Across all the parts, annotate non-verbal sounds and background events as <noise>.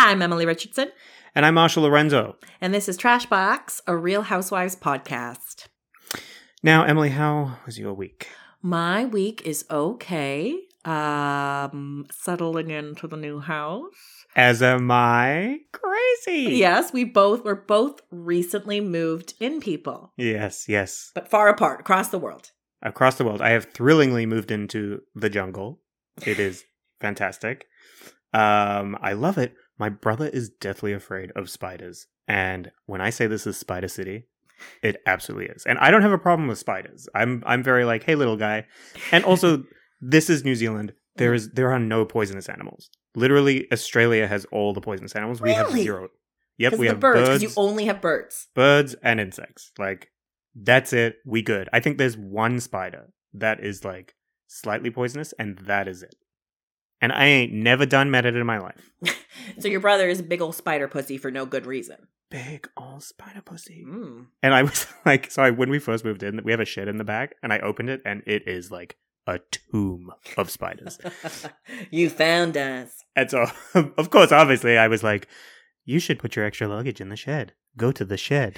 Hi, I'm Emily Richardson, And I'm Marshall Lorenzo. and this is Trash Box, a Real Housewives podcast. Now, Emily, how was your week? My week is okay. Um, settling into the new house. As am I. Crazy. Yes, we both were both recently moved in people, Yes, yes. but far apart across the world. Across the world, I have thrillingly moved into the jungle. It is fantastic. Um, I love it. My brother is deathly afraid of spiders. And when I say this is Spider City, it absolutely is. And I don't have a problem with spiders. I'm I'm very like, hey little guy. And also <laughs> this is New Zealand. There is there are no poisonous animals. Literally, Australia has all the poisonous animals. We have zero. Yep, we have birds, birds, you only have birds. birds and insects. Like that's it. We good. I think there's one spider that is like slightly poisonous, and that is it. And I ain't never done met it in my life. <laughs> So your brother is a big old spider pussy for no good reason. Big old spider pussy. Mm. And I was <laughs> like, so I, when we first moved in, we have a shed in the back, and I opened it, and it is like a tomb of spiders. <laughs> you found us. and so, of course, obviously, I was like, you should put your extra luggage in the shed. Go to the shed.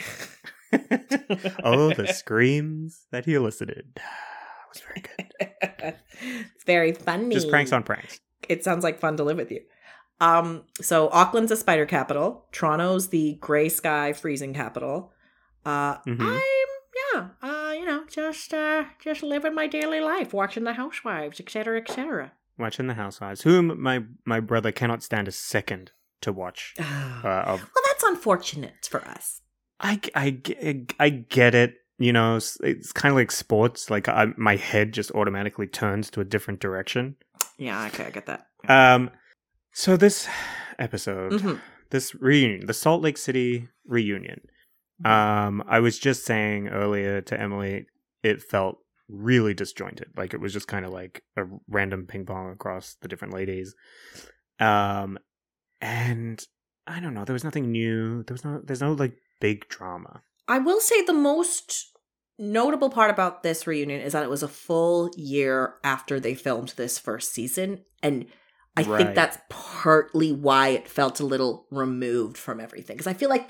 oh, the screams that he elicited. <sighs> was very good. it's very funny. Just pranks on pranks. It sounds like fun to live with you. Um, so Auckland's a spider capital. Toronto's the gray sky freezing capital. Uh, Mhm. I'm yeah, uh, you know, just uh, just living my daily life, watching the housewives, etc., etc. Watching the Housewives, whom my my brother cannot stand a second to watch. <sighs> Uh, well, that's unfortunate for us. I, I, I get it. You know, it's, it's kind of like sports. Like I, my head just automatically turns to a different direction. Yeah, okay, I get that. Um, so this episode, Mhm. this reunion, the Salt Lake City reunion. Um, I was just saying earlier to Emily, it felt really disjointed. Like it was just kind of like a random ping pong across the different ladies. Um, and I don't know. There was nothing new. There was no. There's no like big drama. I will say the most notable part about this reunion is that it was a full year after they filmed this first season. And I Right. think that's partly why it felt a little removed from everything. Because I feel like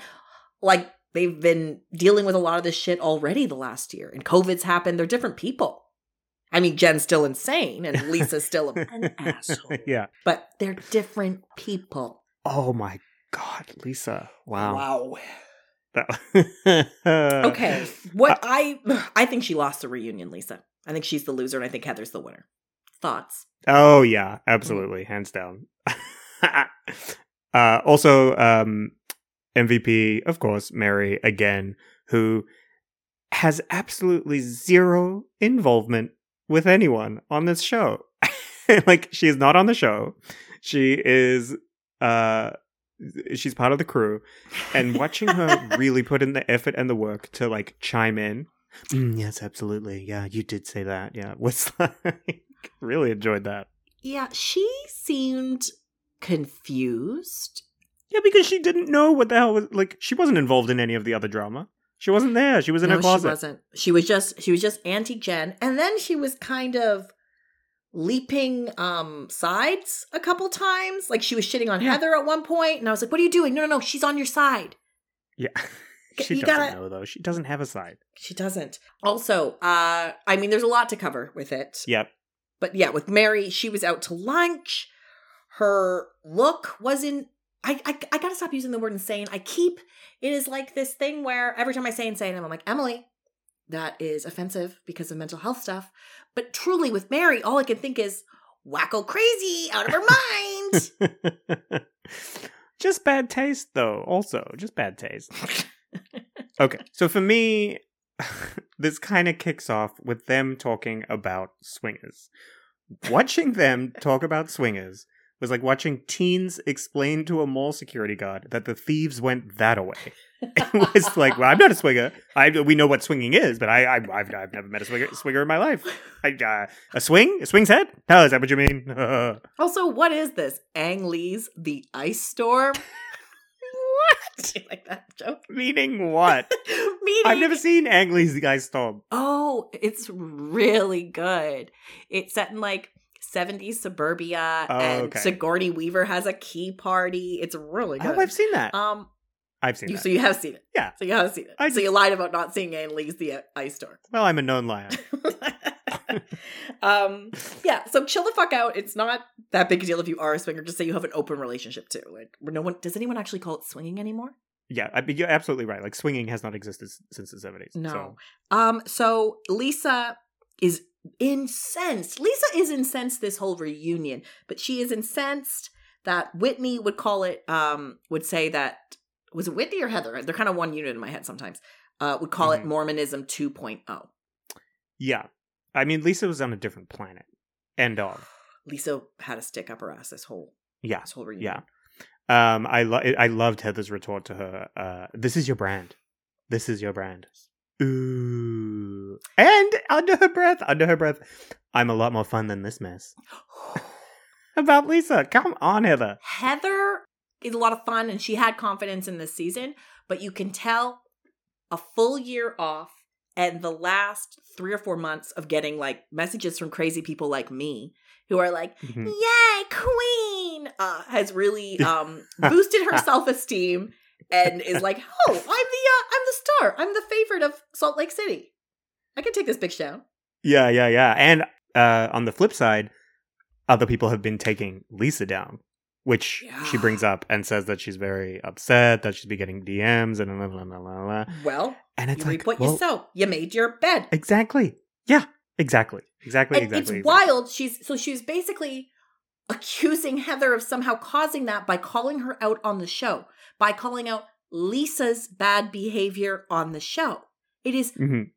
like they've been dealing with a lot of this shit already the last year. And COVID's happened. They're different people. I mean, Jen's still insane and Lisa's still a, an <laughs> asshole. <laughs> yeah. But they're different people. Oh my god, Lisa! Wow. Wow. That- Okay. <laughs> What I I think she lost the reunion, Lisa. I think she's the loser and I think Heather's the winner. Thoughts? Oh yeah, absolutely, hands down. <laughs> uh, also, um, MVP, of course, Mary again, who has absolutely zero involvement with anyone on this show. <laughs> like she is not on the show. She is uh she's part of the crew and <laughs> watching her really put in the effort and the work to like chime in. "Mm, yes, absolutely. Yeah, you did say that. Yeah. Was <laughs> like really enjoyed that. Yeah, she seemed confused. Yeah, because she didn't know what the hell was like. She wasn't involved in any of the other drama. She wasn't there. She was in no, her closet. she wasn't. She was just she was just anti Jen, and then she was kind of leaping um sides a couple times. Like she was shitting on Yeah. Heather at one point, and I was like, "What are you doing? No, no, no, she's on your side." Yeah, <laughs> she you doesn't gotta- know though. She doesn't have a side. She doesn't. Also, uh, I mean, there's a lot to cover with it. Yep. But yeah, with Mary, she was out to lunch. Her look wasn't. I, I I gotta stop using the word insane. I keep it is like this thing where every time I say insane, I'm like Emily, that is offensive because of mental health stuff. But truly, with Mary, all I can think is wacko crazy, out of her mind. <laughs> just bad taste though. Also, just bad taste. <laughs> Okay, so for me, <laughs> this kind of kicks off with them talking about swingers. Watching them talk about swingers was like watching teens explain to a mall security guard that the thieves went that away. <laughs> It was like, well, I'm not a swinger. I we know what swinging is, but I, I I've, I've never met a swinger, swinger in my life. I, uh, a swing, a swing's head. Oh, is that what you mean? <laughs> also, what is this? Ang Lee's The Ice Storm? <laughs> what? You like that joke? Meaning what? Meaning, I've never seen Ang Lee's The Ice Storm. Oh, it's really good. It's set in like 70s suburbia Oh, and okay. Sigourney Weaver has a key party. It's really good. Oh, I've seen that. um I've seen you, that. so you have seen it. Yeah. So you have seen it. I so just- you lied about not seeing Ang Lee's the Ice Storm. well, I'm a known liar. <laughs> um yeah, so chill the fuck out. It's not that big a deal if you are a swinger. Just say you have an open relationship too. Like no one does anyone actually call it swinging anymore? yeah, I mean, you're absolutely right. Like swinging has not existed since the 70s. No. So. Um, so Lisa is incensed. Lisa is incensed this whole reunion, but she is incensed that Whitney would call it, um, would say that was it Whitney or Heather? They're kind of one unit in my head sometimes. Uh, would call it Mhm. Mormonism 2.0. Yeah. I mean, Lisa was on a different planet. End of. <sighs> Lisa had a stick up her ass this whole Yeah. this whole reunion. Yeah. Um, I lo- I loved Heather's retort to her. Uh, this is your brand. This is your brand. Ooh. And under her breath, under her breath, I'm a lot more fun than this mess. <sighs> About Lisa. Come on, Heather. Heather is a lot of fun and she had confidence in this season, but you can tell a full year off and the last three or four months of getting like messages from crazy people like me who are like, Mhm. Yay, Queen! Uh, has really <laughs> um boosted her <laughs> self-esteem and is like, Oh, I'm the uh, I'm the star. I'm the favorite of Salt Lake City. I can take this big show." Yeah, yeah, yeah. And uh, on the flip side, other people have been taking Lisa down, which she brings up and says that she's very upset that she's been getting DMs and blah, blah, blah, blah. Well, And it's you like, what well, you sow. You made your bed. exactly. Yeah, exactly. Exactly, and exactly. it's exactly. wild. She's so she's basically accusing Heather of somehow causing that by calling her out on the show, by calling out Lisa's bad behavior on the show. It is Mhm.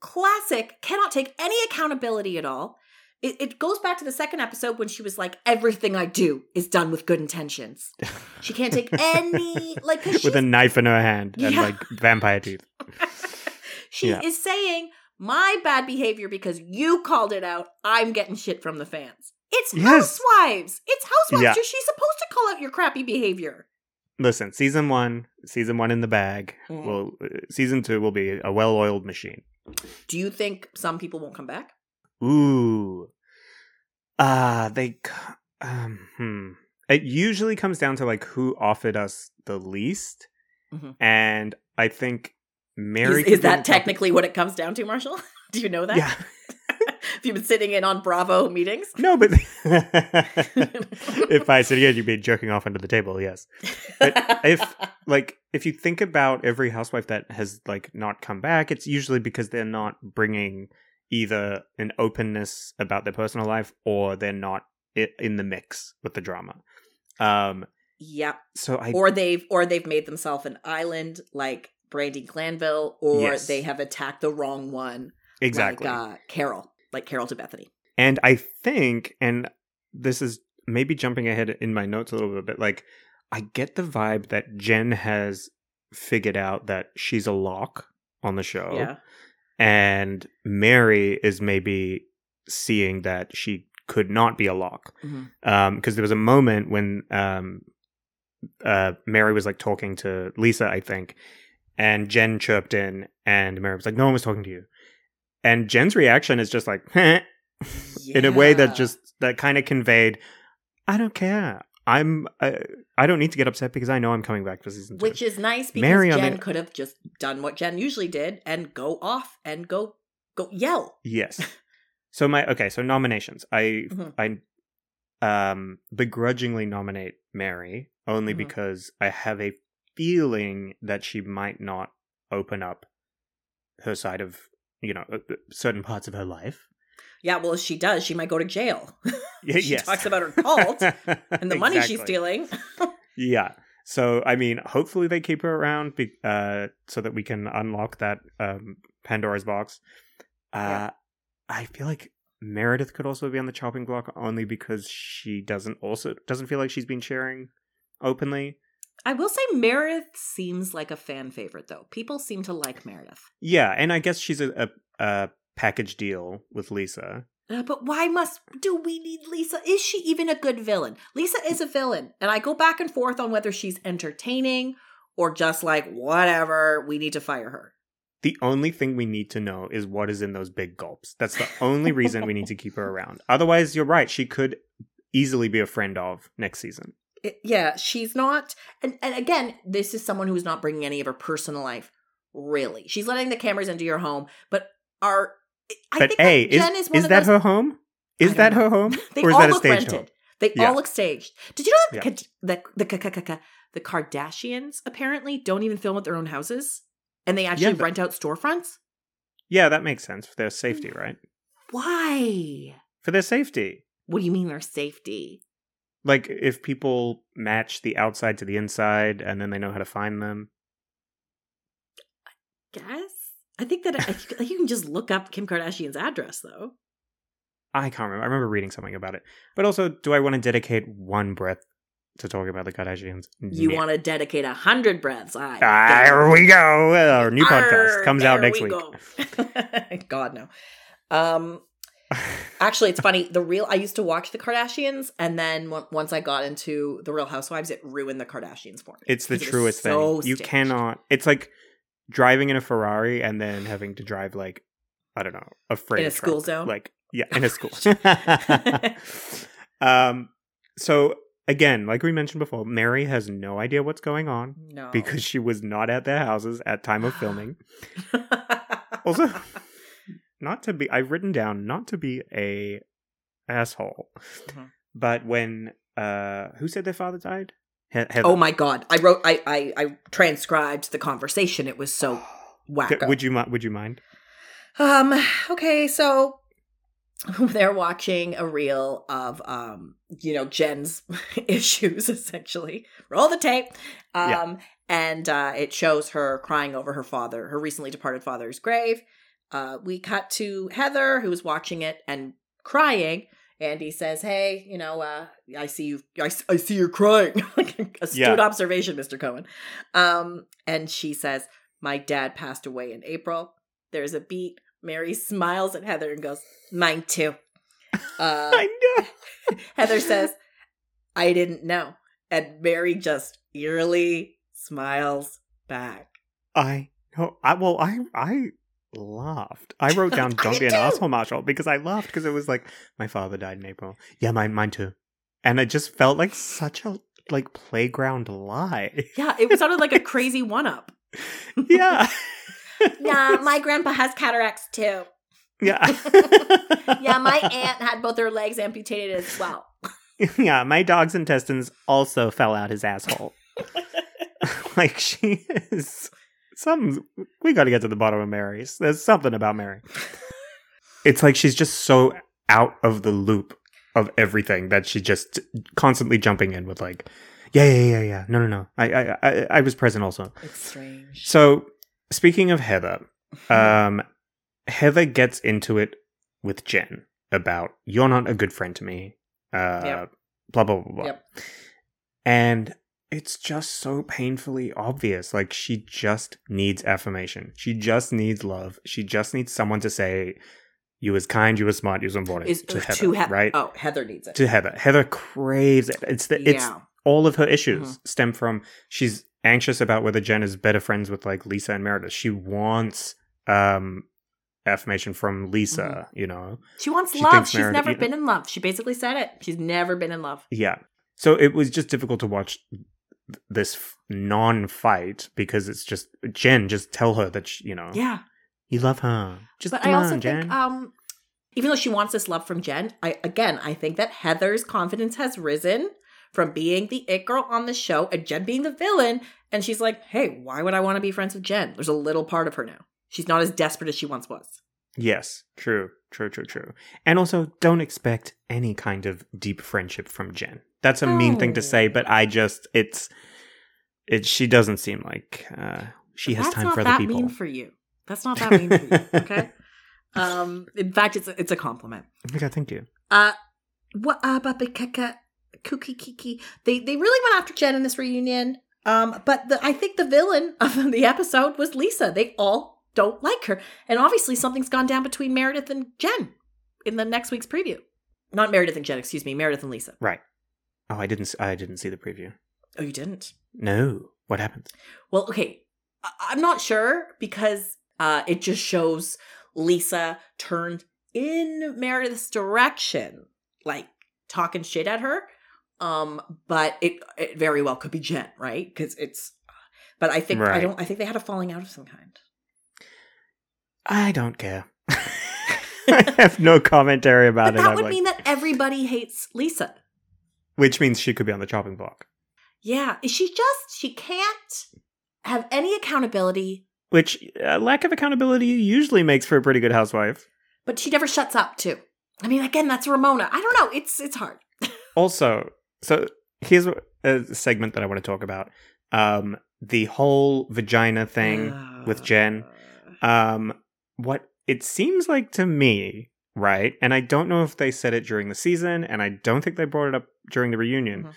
classic, cannot take any accountability at all. It, it goes back to the second episode when she was like, everything I do is done with good intentions. <laughs> She can't take any, like with a knife in her hand and Yeah. like vampire teeth. <laughs> she Yeah. is saying, my bad behavior because you called it out, I'm getting shit from the fans. It's Yes. housewives. It's housewives. Yeah. She's supposed to call out your crappy behavior. Listen, season one, season one in the bag. Mm. Well, uh, season two will be a well-oiled machine. Do you think some people won't come back? Ooh, ah, they. Um, hmm. It usually comes down to like who offered us the least, Mhm. and I think Mary Is, is could be on that technically what it comes down to, Marshall? <laughs> Do you know that? Yeah. Have you've been sitting in on Bravo meetings? No, but <laughs> if I said yeah, you'd be jerking off under the table. Yes. But if <laughs> like if you think about every housewife that has like not come back it's usually because they're not bringing either an openness about their personal life or they're not in the mix with the drama um yeah, so i or they've or they've made themselves an island like Brandi Glanville, or Yes. they have attacked the wrong one, exactly like uh, Carole, like Carole to Bethenny. and i think and this is maybe jumping ahead in my notes a little bit but like i get the vibe that jen has figured out that she's a lock on the show. Yeah, and Mary is maybe seeing that she could not be a lock. Because there was a moment when um, uh, Mary was like talking to Lisa, I think, and Jen chirped in, and Mary was like, "No one was talking to you," and Jen's reaction is just like, "Heh," in a way that just that kind of conveyed, "I don't care." I'm I, I don't need to get upset because I know I'm coming back for season two. which is nice because Mary, Jen the- could have just done what Jen usually did and go off and go go yell. Yes. <laughs> So my okay, so nominations. I Mhm. I um begrudgingly nominate Mary only Mhm. because I have a feeling that she might not open up her side of, you know, uh, uh, certain parts of her life. Yeah, well, if she does, she might go to jail. <laughs> She talks about her cult <laughs> and the money she's stealing. <laughs> Yeah. So I mean, hopefully they keep her around be- uh so that we can unlock that um Pandora's box. Uh Yeah. I feel like Meredith could also be on the chopping block only because she doesn't also doesn't feel like she's been sharing openly. I will say Meredith seems like a fan favorite, though. People seem to like Meredith. Yeah, and I guess she's a, a, a package deal with Lisa. Uh, but why must do we need Lisa? Is she even a good villain? Lisa is a villain, and I go back and forth on whether she's entertaining or just like whatever. We need to fire her. The only thing we need to know is what is in those big gulps. That's the only reason we need to keep her around. <laughs> Otherwise, you're right. She could easily be a friend of next season. It- yeah, she's not. And, and again, this is someone who's not bringing any of her personal life, really. She's letting the cameras into your home, but are. I but think A, is, Jen is is of that those, her home? Is that don't her home? <laughs> They or is all that a look stage rented. home? They Yeah. all look staged. Did you know Yeah. that the the, the, the, the, the Kardashians apparently don't even film at their own houses, and they actually Yeah, but- rent out storefronts? Yeah, that makes sense for their safety, right? Why? For their safety. What do you mean their safety? Like if people match the outside to the inside and then they know how to find them. I guess I think that I, think you can just look up Kim Kardashian's address though. I can't remember. I remember reading something about it. But also, do I want to dedicate one breath to talk about the Kardashians? You No. want to dedicate a hundred breaths? I Ah, here we go. Our new podcast comes out next we week. go. <laughs> God no. Um, actually, it's funny. The real I used to watch the Kardashians, and then on- once I got into the Real Housewives, it ruined the Kardashians for me. It's the because it was truest so thing. You cannot. It's like driving in a Ferrari and then having to drive like I don't know a freight In a truck. school zone? Like yeah, in a school. <laughs> <laughs> um. So again, like we mentioned before, Mary has no idea what's going on No, because she was not at their houses at time of filming. <laughs> Also, not to be, I've written down not to be a asshole, Mhm. but when uh, who said their father died? He- oh my god! I wrote, I, I, I transcribed the conversation. It was so <gasps> wacko. Would you would you mind? Um, okay, so <laughs> they're watching a reel of um, you know, Jen's <laughs> issues <laughs> essentially. Roll the tape. Um Yeah. and uh it shows her crying over her father, her recently departed father's grave. Uh we cut to Heather who's watching it and crying. Andy says, "Hey, you know, uh, I see you. I see you're crying. <laughs> Astute Yeah. observation, Mr. Cohen." Um, and she says, "My dad passed away in April." There's a beat. Mary smiles at Heather and goes, "Mine too." <laughs> Uh, I know. <laughs> Heather says, "I didn't know," and Mary just eerily smiles back. I know. I well, I I laughed. I wrote down "Don't be an <laughs> asshole, Marshall" because I laughed because it was like my father died in April. Yeah, mine, mine too. And it just felt like such a like playground lie. Yeah, it sounded like a <laughs> crazy one-up. yeah. <laughs> Yeah, my grandpa has cataracts too. yeah. Yeah, my aunt had both her legs amputated as well. yeah, my dog's intestines also fell out his asshole. like she is some we got to get to the bottom of Mary's. There's something about Mary. <laughs> It's like she's just so out of the loop of everything that she just constantly jumping in with like, yeah, yeah, yeah, yeah. No, no, no. I, I, I, I was present also. It's strange. So speaking of Heather, <laughs> um, Heather gets into it with Jen about you're not a good friend to me. Uh, Yep. blah blah blah blah. Yep. And it's just so painfully obvious. Like she just needs affirmation. She just needs love. She just needs someone to say, "You was kind. You was smart. You was important." is to Heather, to He- right? Oh, Heather needs it. To Heather. Heather craves it. It's the it's yeah. all of her issues Mm-hmm. stem from she's anxious about whether Jen is better friends with like Lisa and Meredith. She wants um affirmation from Lisa, Mm-hmm. you know. She wants She love. She's Meredith- never you know- been in love. She basically said it. She's never been in love. Yeah. So it was just difficult to watch this non-fight because it's just Jen just tell her that she, you know Yeah. you love her. Just but I also on, Jen. think um even though she wants this love from Jen, I again I think that Heather's confidence has risen from being the it girl on the show and Jen being the villain. And she's like, hey, why would I want to be friends with Jen? There's a little part of her now. She's not as desperate as she once was. yes, true, true, true, true. And also, don't expect any kind of deep friendship from Jen. That's a mean thing to say, but I just it's it. She doesn't seem like uh, she has That's time for other that people. mean for you. That's not that mean for you. <laughs> Okay. Um, in fact, it's a, it's a compliment. oh god, thank you. Uh, what uh, kaka, kooky kiki. They they really went after Jen in this reunion. Um, but the, I think the villain of <laughs> the episode was Lisa. They all don't like her, and obviously something's gone down between Meredith and Jen in the next week's preview. Not Meredith and Jen, excuse me, Meredith and Lisa. Right. Oh, I didn't. I didn't see the preview. Oh, you didn't? No. What happens? Well, okay. I- I'm not sure because Uh, it just shows Lisa turned in Meredith's direction, like talking shit at her. Um, but it, it very well could be Jen, right? Because it's. But I think I don't. I think they had a falling out of some kind. I don't care. <laughs> I have no commentary about But it. that would like- mean that everybody hates Lisa. Which means she could be on the chopping block. Yeah, she just she can't have any accountability, Which uh, lack of accountability usually makes for a pretty good housewife. but she never shuts up too. I mean, again, that's Ramona. I don't know. It's it's hard. <laughs> Also, so here's a segment that I want to talk about. Um, the whole vagina thing with Jen. Um, what it seems like to me, right? And I don't know if they said it during the season, and I don't think they brought it up during the reunion. Mhm.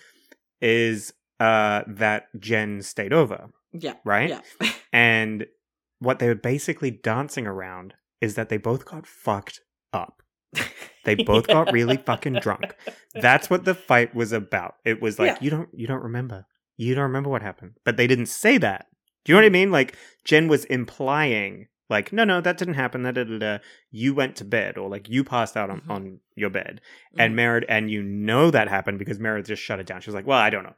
Is uh that Jen stayed over, Yeah. right? Yeah. <laughs> And what they were basically dancing around is that they both got fucked up. They <laughs> both got really fucking drunk. That's what the fight was about. It was like Yeah. you don't you don't remember. You don't remember what happened. But they didn't say that. Do you know what I mean? Like Jen was implying like no no that didn't happen. that da, da, da. You went to bed or like you passed out on, Mhm. on your bed. Mhm. And Meredith and you know that happened because Meredith just shut it down. She was like, "Well, I don't know.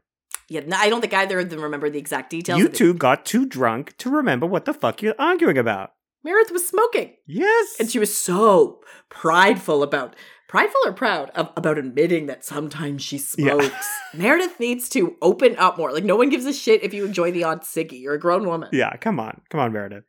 yeah, no, I don't think either of them remember the exact details. you two got too drunk to remember what the fuck you're arguing about." Meredith was smoking, Yes. and she was so prideful about prideful or proud of, about admitting that sometimes she Yeah. smokes. <laughs> Meredith needs to open up more. Like no one gives a shit if you enjoy the odd ciggy. You're a grown woman. yeah, come on. Come on, Meredith.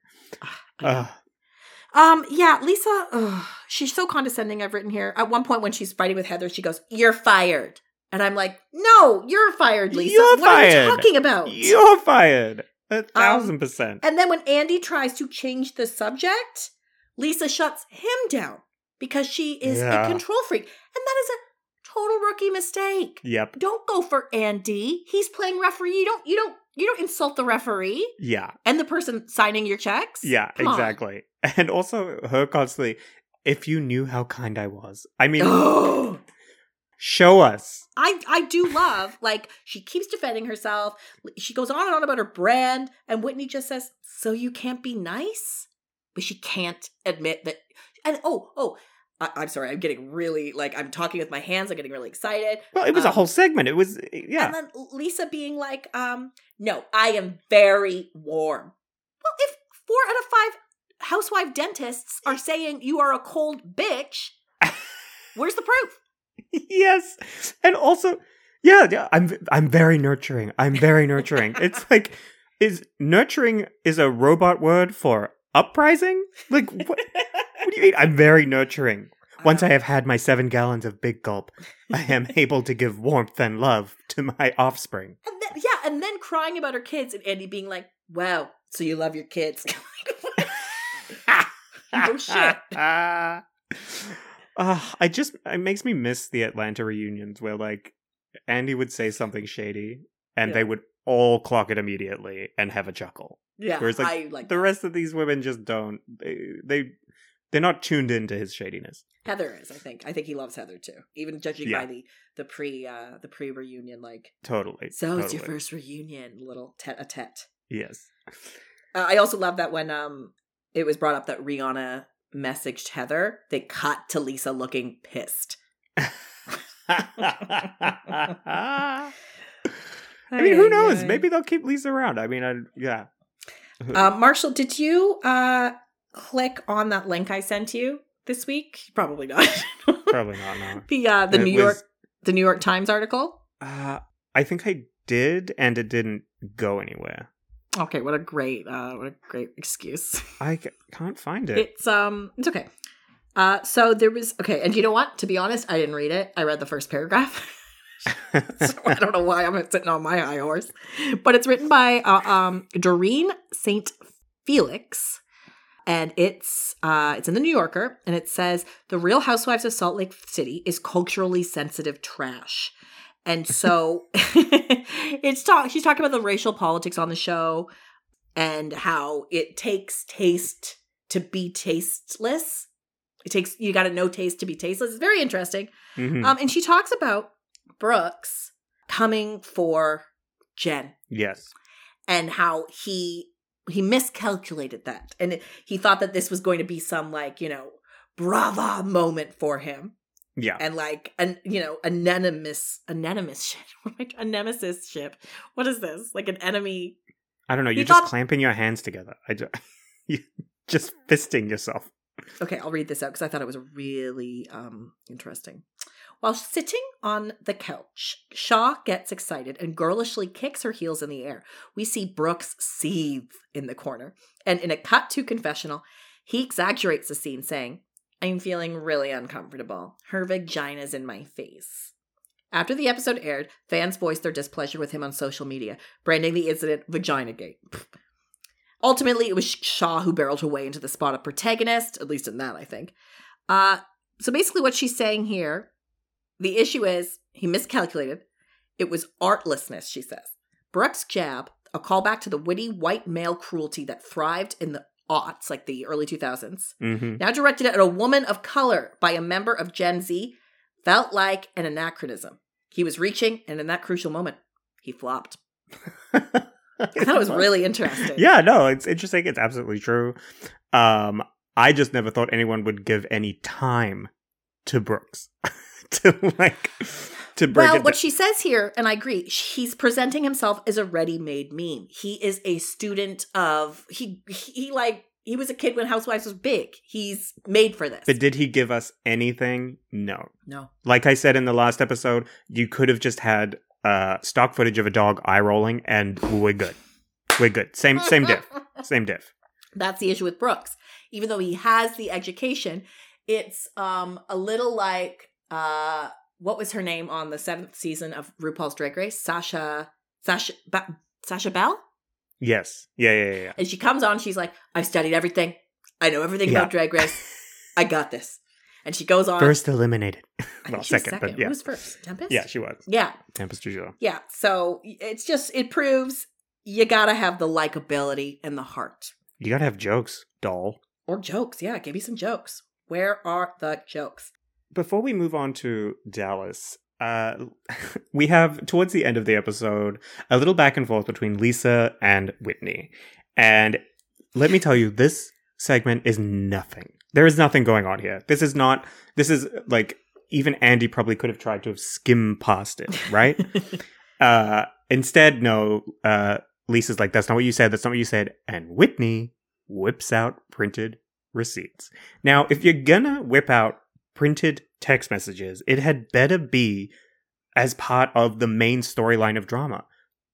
Um, yeah, Lisa, ugh, she's so condescending. I've written here. At one point, when she's fighting with Heather, she goes, "You're fired," and I'm like, "No, you're fired, Lisa. You're what are fired. you talking about?" You're fired. A thousand percent. and then when Andy tries to change the subject, Lisa shuts him down because she is Yeah. a control freak, and that is a total rookie mistake. Yep. Don't go for Andy. He's playing referee. You don't. You don't. You don't insult the referee Yeah. and the person signing your checks. Yeah, Come on. exactly. <laughs> And also her constantly, if you knew how kind I was. I mean, <gasps> show us. I I do love like she keeps defending herself. She goes on and on about her brand, and Whitney just says, "So you can't be nice," but she can't admit that. And oh oh, I, I'm sorry, I'm getting really like I'm talking with my hands. I'm getting really excited. Well, it was a Um, whole segment. It was yeah. And then Lisa being like, um, "No, I am very warm." Well, if four out of five housewife dentists are saying you are a cold bitch, <laughs> where's the proof? yes. And also, yeah, yeah, I'm I'm very nurturing. I'm very nurturing. <laughs> it's like is nurturing is a robot word for uprising? Like what, <laughs> what do you mean? I'm very nurturing. Once I have had my seven gallons of big gulp, I am <laughs> able to give warmth and love to my offspring. And then, yeah, and then crying about her kids, and Andy being like, "Wow, so you love your kids?" <laughs> <laughs> no shit. Ah, Ah, I just it makes me miss the Atlanta reunions where like Andy would say something shady and Yeah. they would all clock it immediately and have a chuckle. Yeah, Whereas, like, like The rest of these women just don't. They, they they're not tuned into his shadiness. Heather is. I think. I think he loves Heather too. Even judging Yeah. by the the pre uh the pre reunion, like, Totally. so it's your first reunion, little tete a tete. Yes. Uh, I also love that when um it was brought up that Rihanna messaged Heather, they cut to Lisa looking pissed. <laughs> I mean, who knows? Maybe they'll keep Lisa around. I mean, I, yeah. Um, Marshall, did you uh click on that link I sent you this week? Probably not. <laughs> Probably not. No. the uh the It New was- York the New York Times article. Uh, I think I did, and it didn't go anywhere. Okay, what a great uh what a great excuse. <laughs> I can't find it. It's um it's okay. Uh so there was okay, and you know what? To be honest, I didn't read it. I read the first paragraph. <laughs> so I don't know why I'm sitting on my high horse. But it's written by uh, um Doreen St. Felix. And it's uh it's in the New Yorker and it says the Real Housewives of Salt Lake City is culturally sensitive trash. And so <laughs> it's talk she's talking about the racial politics on the show and how it takes taste to be tasteless. It takes you got to know taste to be tasteless. It's very interesting. Mhm. Um, and she talks about Brooks coming for Jen yes. and how he he miscalculated that, and he thought that this was going to be some like you know brava moment for him, Yeah. and like an you know anonymous anonymous ship What am <laughs> I- a nemesis ship. What is this? Like an enemy? I don't know. You're just thought- clamping your hands together. I just, <laughs> you just fisting yourself. Okay, I'll read this out because I thought it was really um, interesting. While sitting on the couch, Shah gets excited and girlishly kicks her heels in the air. We see Brooks seethe in the corner. And in a cut to confessional, he exaggerates the scene, saying, I'm feeling really uncomfortable. Her vagina's in my face. After the episode aired, fans voiced their displeasure with him on social media, branding the incident Vagina Gate. Ultimately, it was Shah who barreled her way into the spot of protagonist, at least in that, I think. Uh, so basically, what she's saying here the issue is he miscalculated. It was artlessness, she says. Brooks' jab, a callback to the witty white male cruelty that thrived in the aughts, like the early 2000s, hmm now directed at a woman of color by a member of Gen Z, felt like an anachronism. He was reaching, and in that crucial moment, he flopped. I thought it was <laughs> really interesting. Yeah, no, it's interesting. It's absolutely true. Um, I just never thought anyone would give any time to Brooks <laughs> <laughs> to like to break Well, what down. she says here, and I agree, he's presenting himself as a ready-made meme. He is a student of he he like he was a kid when Housewives was big. He's made for this. but did he give us anything? No. no. Like I said in the last episode, you could have just had uh, stock footage of a dog eye rolling, and we're good. We're good. Same same diff. <laughs> Same diff. That's the issue with Brooks. Even though he has the education, it's um a little like uh what was her name on the seventh season of RuPaul's Drag Race? Sasha Sasha ba- Sasha Belle? Yes. Yeah. Yeah. Yeah. yeah. And she comes on, she's like, I've studied everything. I know everything Yeah. about Drag Race. I got this. And she goes on. First eliminated. <laughs> Well, was second, but yeah. Who was first? Tempest? Yeah, she was. Yeah. Tempest DuJour. Yeah. So it's just, it proves you gotta have the likability and the heart. You gotta have jokes, doll. Or jokes. Yeah. Give me some jokes. Where are the jokes? Before we move on to Dallas, uh, <laughs> we have towards the end of the episode a little back and forth between Lisa and Whitney. And let me tell you, this segment is nothing. There is nothing going on here. This is not, this is like, even Andy probably could have tried to have skimmed past it, right? <laughs> uh, instead, no, uh, Lisa's like, that's not what you said, that's not what you said. And Whitney whips out printed receipts. Now, if you're gonna whip out printed text messages, it had better be as part of the main storyline of drama.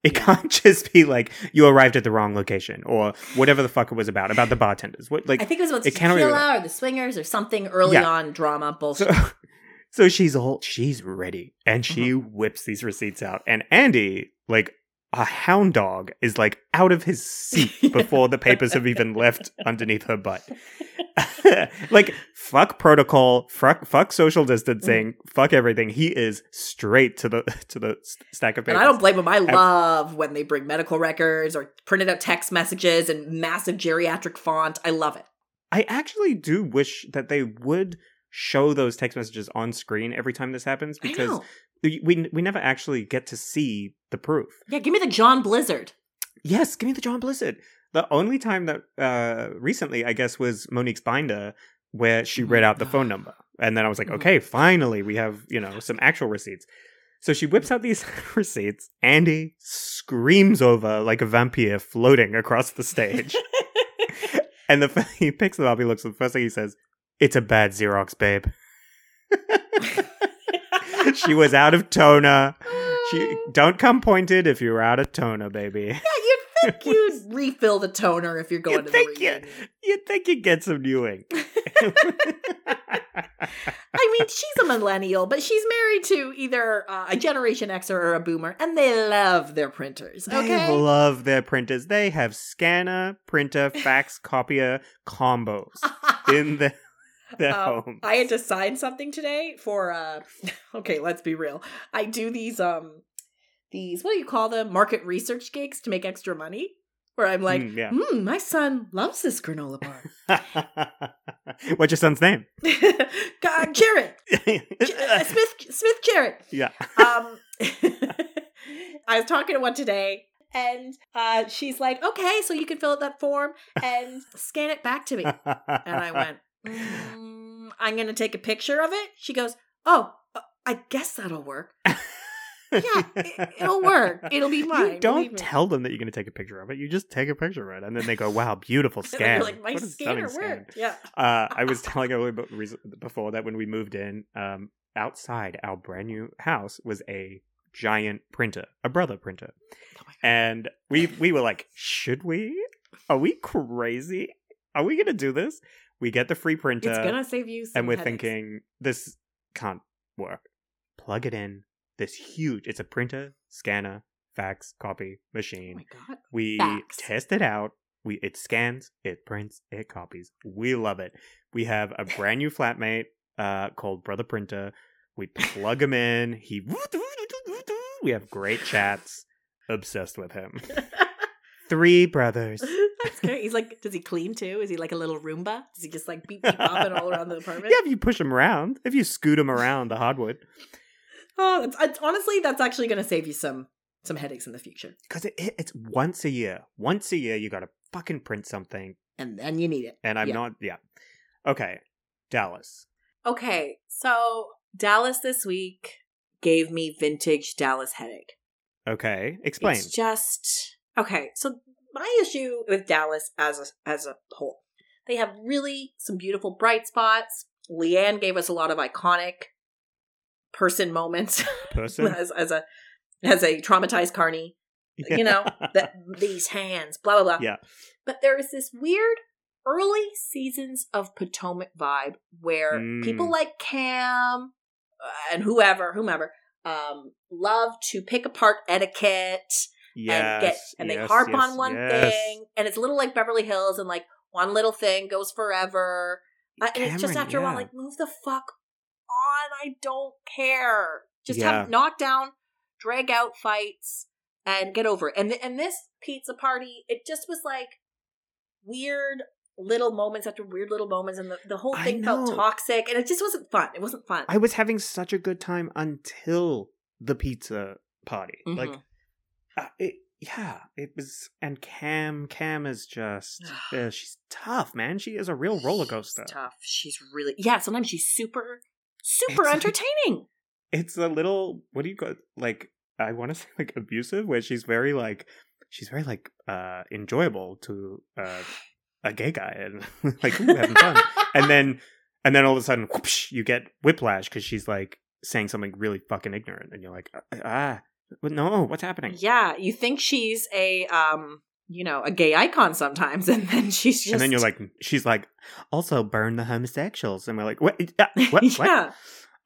It can't <laughs> just be like you arrived at the wrong location or whatever the fuck it was about about the bartenders. What like I think it was about it can't really- or the swingers or something early Yeah. on drama <laughs> bullshit. so, so she's all she's ready and she Mm-hmm. whips these receipts out and Andy like a hound dog is like out of his seat <laughs> before the papers have even left underneath her butt. <laughs> like fuck protocol, fuck fuck social distancing, Mm-hmm. fuck everything. He is straight to the <laughs> to the stack of papers. And I don't blame them. I love when they bring medical records or printed out text messages and massive geriatric font. I love it. I actually do wish that they would show those text messages on screen every time this happens because we we never actually get to see the proof. Yeah, give me the John Blizzard. Yes, give me the John Blizzard. The only time that uh recently, I guess, was Monique's binder where she read out the phone number, and then I was like, Mhm. okay, finally, we have you know some actual receipts. So she whips out these <laughs> receipts. Andy screams over like a vampire floating across the stage. <laughs> <laughs> And the he picks them up. He looks. The first thing he says, "It's a bad Xerox, babe." she was out of toner. She don't come pointed if you're out of toner, baby. Yeah, you'd think <laughs> you'd refill the toner if you're going You'd to think the you, you'd think you'd get some new ink. <laughs> I mean, she's a millennial, but she's married to either uh, a Generation Xer or a Boomer, and they love their printers. Okay? They love their printers. They have scanner, printer, fax, copier combos in <laughs> the, Um. I had to sign something today for uh <laughs> okay, let's be real. I do these um these what do you call them? Market research gigs to make extra money. Where I'm like, Mm, yeah. hmm, my son loves this granola bar. <laughs> <laughs> What's your son's name? uh, Jarrett. Uh, Smith Smith Jarrett. yeah. Um I was talking to one today And uh, she's like, okay, so you can fill out that form and scan it back to me. And I went, mm, I'm going to take a picture of it. She goes, oh, uh, I guess that'll work. <laughs> Yeah, it, it'll work. It'll be fine. You don't tell them that you're going to take a picture of it. You just take a picture of it, and then they go, "Wow, beautiful <laughs> scan!" like, my What scanner stunning scan." worked. Yeah. Uh, I was telling Emily reason- before that when we moved in, um, outside our brand new house was a giant printer, a brother printer, Oh and we we were like, "Should we? Are we crazy? Are we going to do this?" We get the free printer, It's to save you some and we're headaches. thinking this can't work. Plug it in. This huge. It's a printer, scanner, fax, copy, Oh machine. my God. we fax. test it out. We it scans, it prints, it copies. We love it. We have a brand new flatmate uh, called Brother Printer. We plug him in. He. <laughs> We have great chats. Obsessed with him. <laughs> Three brothers. <laughs> That's great. He's like, does he clean too? Is he like a little Roomba? Does he just like beep beep bopping all around the apartment? Yeah, if you push him around, if you scoot him around the hardwood, Oh, it's, it's, honestly, that's actually going to save you some some headaches in the future, because it, it, it's once a year. Once a year, you got to fucking print something, and then you need it. and I'm Yeah. not. Yeah. Okay, Dallas. Okay, so Dallas this week gave me vintage Dallas headache. Okay, explain. It's just okay. So my issue with Dallas as a as a whole, they have really some beautiful bright spots. LeeAnne gave us a lot of iconic person moments <laughs> Person. as as a as a traumatized carney. You know <laughs> that these hands, blah blah blah. Yeah. But there is this weird early seasons of Potomac vibe where Mm. people like Cam uh, and whoever, whomever, um, love to pick apart etiquette yes, and get and they harp yes, on one yes. thing, and it's a little like Beverly Hills, and like one little thing goes forever, Uh, and it's just Kameron, after a while, like move the fuck on. I don't care. Just Yeah. have knockdown, drag out fights, and get over it. And th- and this pizza party, it just was like weird little moments after weird little moments, and the, the whole thing felt toxic, and it just wasn't fun. It wasn't fun. I was having such a good time until the pizza party. Like, Mhm. Uh, it, yeah, it was. And Cam, Cam is just, <sighs> uh, she's tough, man. She is a real roller She's coaster. tough. She's really yeah. Sometimes she's super, super It's entertaining. It's a little, what do you call like? I want to <laughs> say like abusive, where she's very like, she's very like uh enjoyable to uh a gay guy and <laughs> like having fun. and <laughs> then and then all of a sudden whoosh, you get whiplash because she's like saying something really fucking ignorant and you're like ah what- no what's happening Yeah, you think she's a um, you know, a gay icon sometimes, <laughs> and then she's just and then you're like she's like also burn the homosexuals and we're like what uh, what, yeah,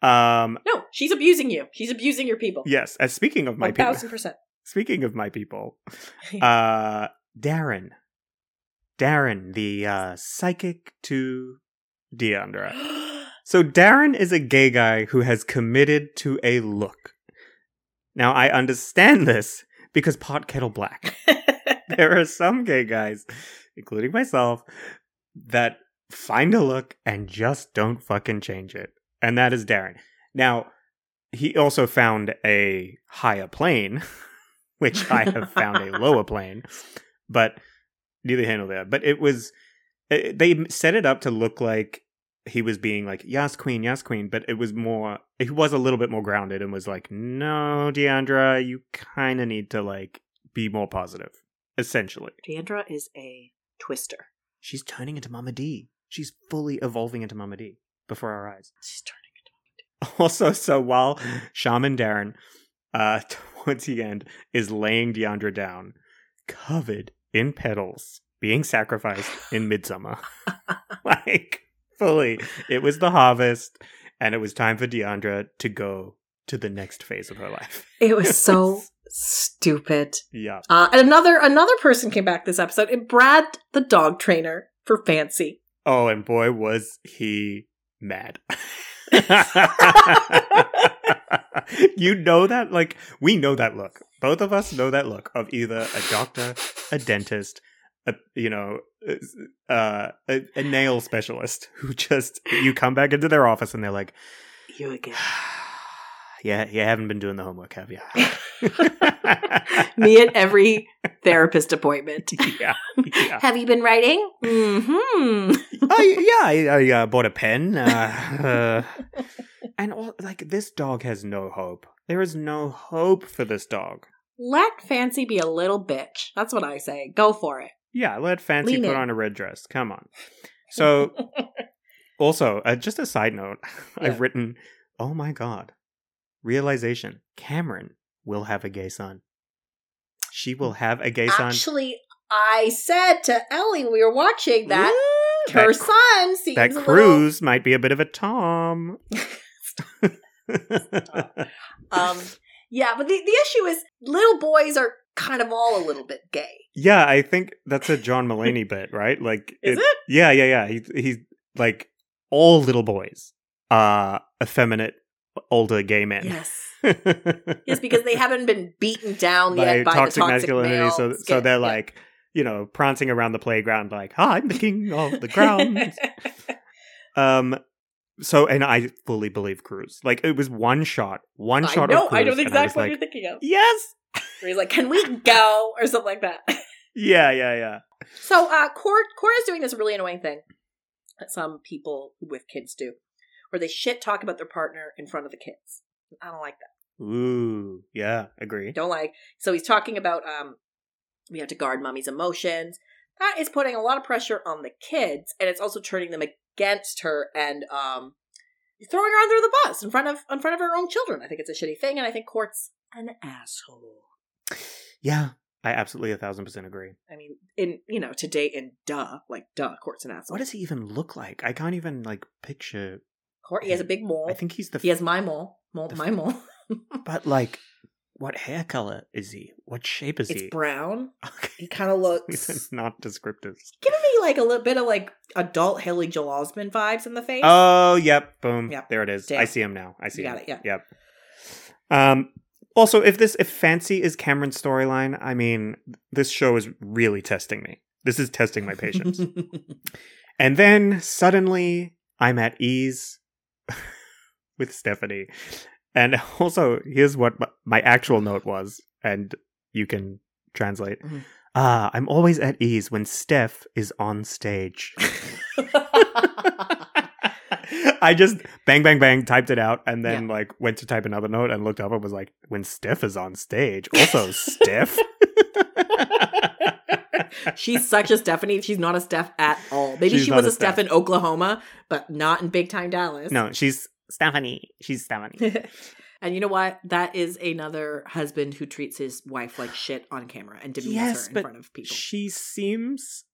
what? um no, she's abusing you. She's abusing your people. yes as <laughs> speaking of my people thousand percent. speaking of my people uh darren darren the uh psychic to D'Andra <gasps> So Darren is a gay guy who has committed to a look. Now I understand this because pot kettle black. <laughs> there are some gay guys, including myself, that find a look and just don't fucking change it. And that is Darren. Now, he also found a higher plane, <laughs> which I have found a lower <laughs> plane, but neither handle there. But it was, it, they set it up to look like he was being like, yes, queen, yes, queen, but it was more, he was a little bit more grounded and was like, no, D'Andra, you kind of need to like be more positive, essentially. D'Andra is a twister. She's turning into Mama D. She's fully evolving into Mama D before our eyes. She's turning into Mama D. Also, so while Shaman Darren, uh, <laughs> towards the end, is laying D'Andra down, covered in petals, being sacrificed in midsummer. <laughs> like, fully. It was the harvest, and it was time for D'Andra to go to the next phase of her life. It was <laughs> so stupid. Yeah. Uh, and another another person came back this episode. It Brad, the dog trainer for Fancy. Oh, and boy, was he mad. <laughs> you know that, like, we know that look. Both of us know that look of either a doctor, a dentist, a, you know, uh, a, a nail specialist <laughs> who just, you come back into their office and they're like, You again. <sighs> yeah, you haven't been doing the homework, have you? <laughs> Me at every therapist appointment. <laughs> yeah, yeah. Have you been writing? Hmm. oh yeah, I, I uh, bought a pen. Uh, uh, and all, like this dog has no hope. There is no hope for this dog. Let Fancy be a little bitch. That's what I say. Go for it. Yeah, let Fancy Lean put in. on a red dress. Come on. <laughs> So, also, uh, just a side note, <laughs> Yeah. I've written, "Oh my god, realization: Kameron will have a gay son. She will have a gay son. Actually, I said to Ellie we were watching that Woo! her that, son seems that a little- Cruz might be a bit of a Tom. <laughs> Um, yeah, but the, the issue is little boys are kind of all a little bit gay. Yeah, I think that's a John <laughs> Mulaney bit, right? Like, Is it? Yeah, yeah, yeah. He, he's like all little boys are effeminate older gay men. Yes. <laughs> Yes, because they haven't been beaten down by yet by toxic, the toxic masculinity. male so, so they're Yeah. like, you know, prancing around the playground, like, I'm the king of the ground. <laughs> um, so, and I fully believe Cruz. Like, it was one shot, one I shot. Cruz, I know I exactly what like, you're thinking of. Yes. Where he's like, "Can we <laughs> go?" or something like that. <laughs> Yeah, yeah, yeah. So, uh, Court is doing this really annoying thing that some people with kids do, where they shit talk about their partner in front of the kids. I don't like that. Ooh, yeah, agree. Don't like. So he's talking about um, we have to guard mommy's emotions. That is putting a lot of pressure on the kids, and it's also turning them against her and um, throwing her under the bus in front of in front of her own children. I think it's a shitty thing, and I think Court's an asshole. Yeah, I absolutely a thousand percent agree. I mean, in you know, to date in duh, like duh, Court's an asshole. What does he even look like? I can't even like picture. Court? He has a big mole. I think he's the. he has my mole, mole, my mole. <laughs> but like, what hair color is he? What shape is It's he? brown. <laughs> Okay. He kind of <laughs> These looks are not descriptive. giving me like a little bit of like adult Haley Joel Osment vibes in the face. Oh, yep. Boom. Yep. There it is. Damn. I see him now. I see You him. got it, yeah. Yep. Um. Also, if this if fancy is Kameron's storyline, I mean, this show is really testing me. This is testing my patience. <laughs> and then suddenly, I'm at ease <laughs> with Stephanie. And <laughs> also, here's what my, actual note was, and you can translate. Mhm. Ah, I'm always at ease when Steph is on stage. <laughs> I just bang bang bang typed it out and then like went to type another note and looked up and was like, when Steph is on stage, <laughs> also Steph. <laughs> She's such a Stephanie. She's not a Steph at all. Maybe She's she was a a Steph Steph. in Oklahoma, but not in big time Dallas. no, she's Stephanie. She's Stephanie. And you know what? That is another husband who treats his wife like shit on camera and demeans Yes, her in front of people. She seems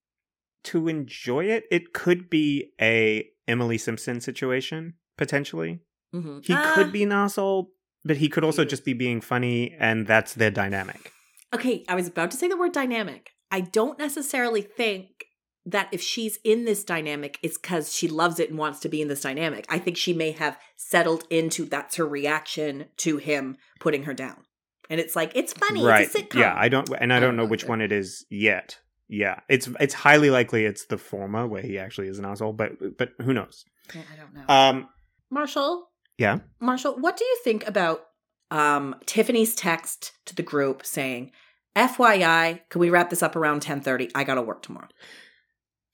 to enjoy it. It could be a Emily Simpson situation potentially. Mhm. He Ah, could be an asshole, but he could also just be being funny, and that's their dynamic. Okay, I was about to say the word dynamic. I don't necessarily think that if she's in this dynamic, it's because she loves it and wants to be in this dynamic. I think she may have settled into that's her reaction to him putting her down. And it's like, it's funny. right? It's a sitcom. Yeah, I don't, and I I don't know which either. one it is yet. Yeah, it's it's highly likely it's the former where he actually is an asshole, but but who knows? Yeah, I don't know. Um, Marshall, yeah. Marshall, what do you think about um, Tiffany's text to the group saying, FYI, can we wrap this up around 1030? I got to work tomorrow.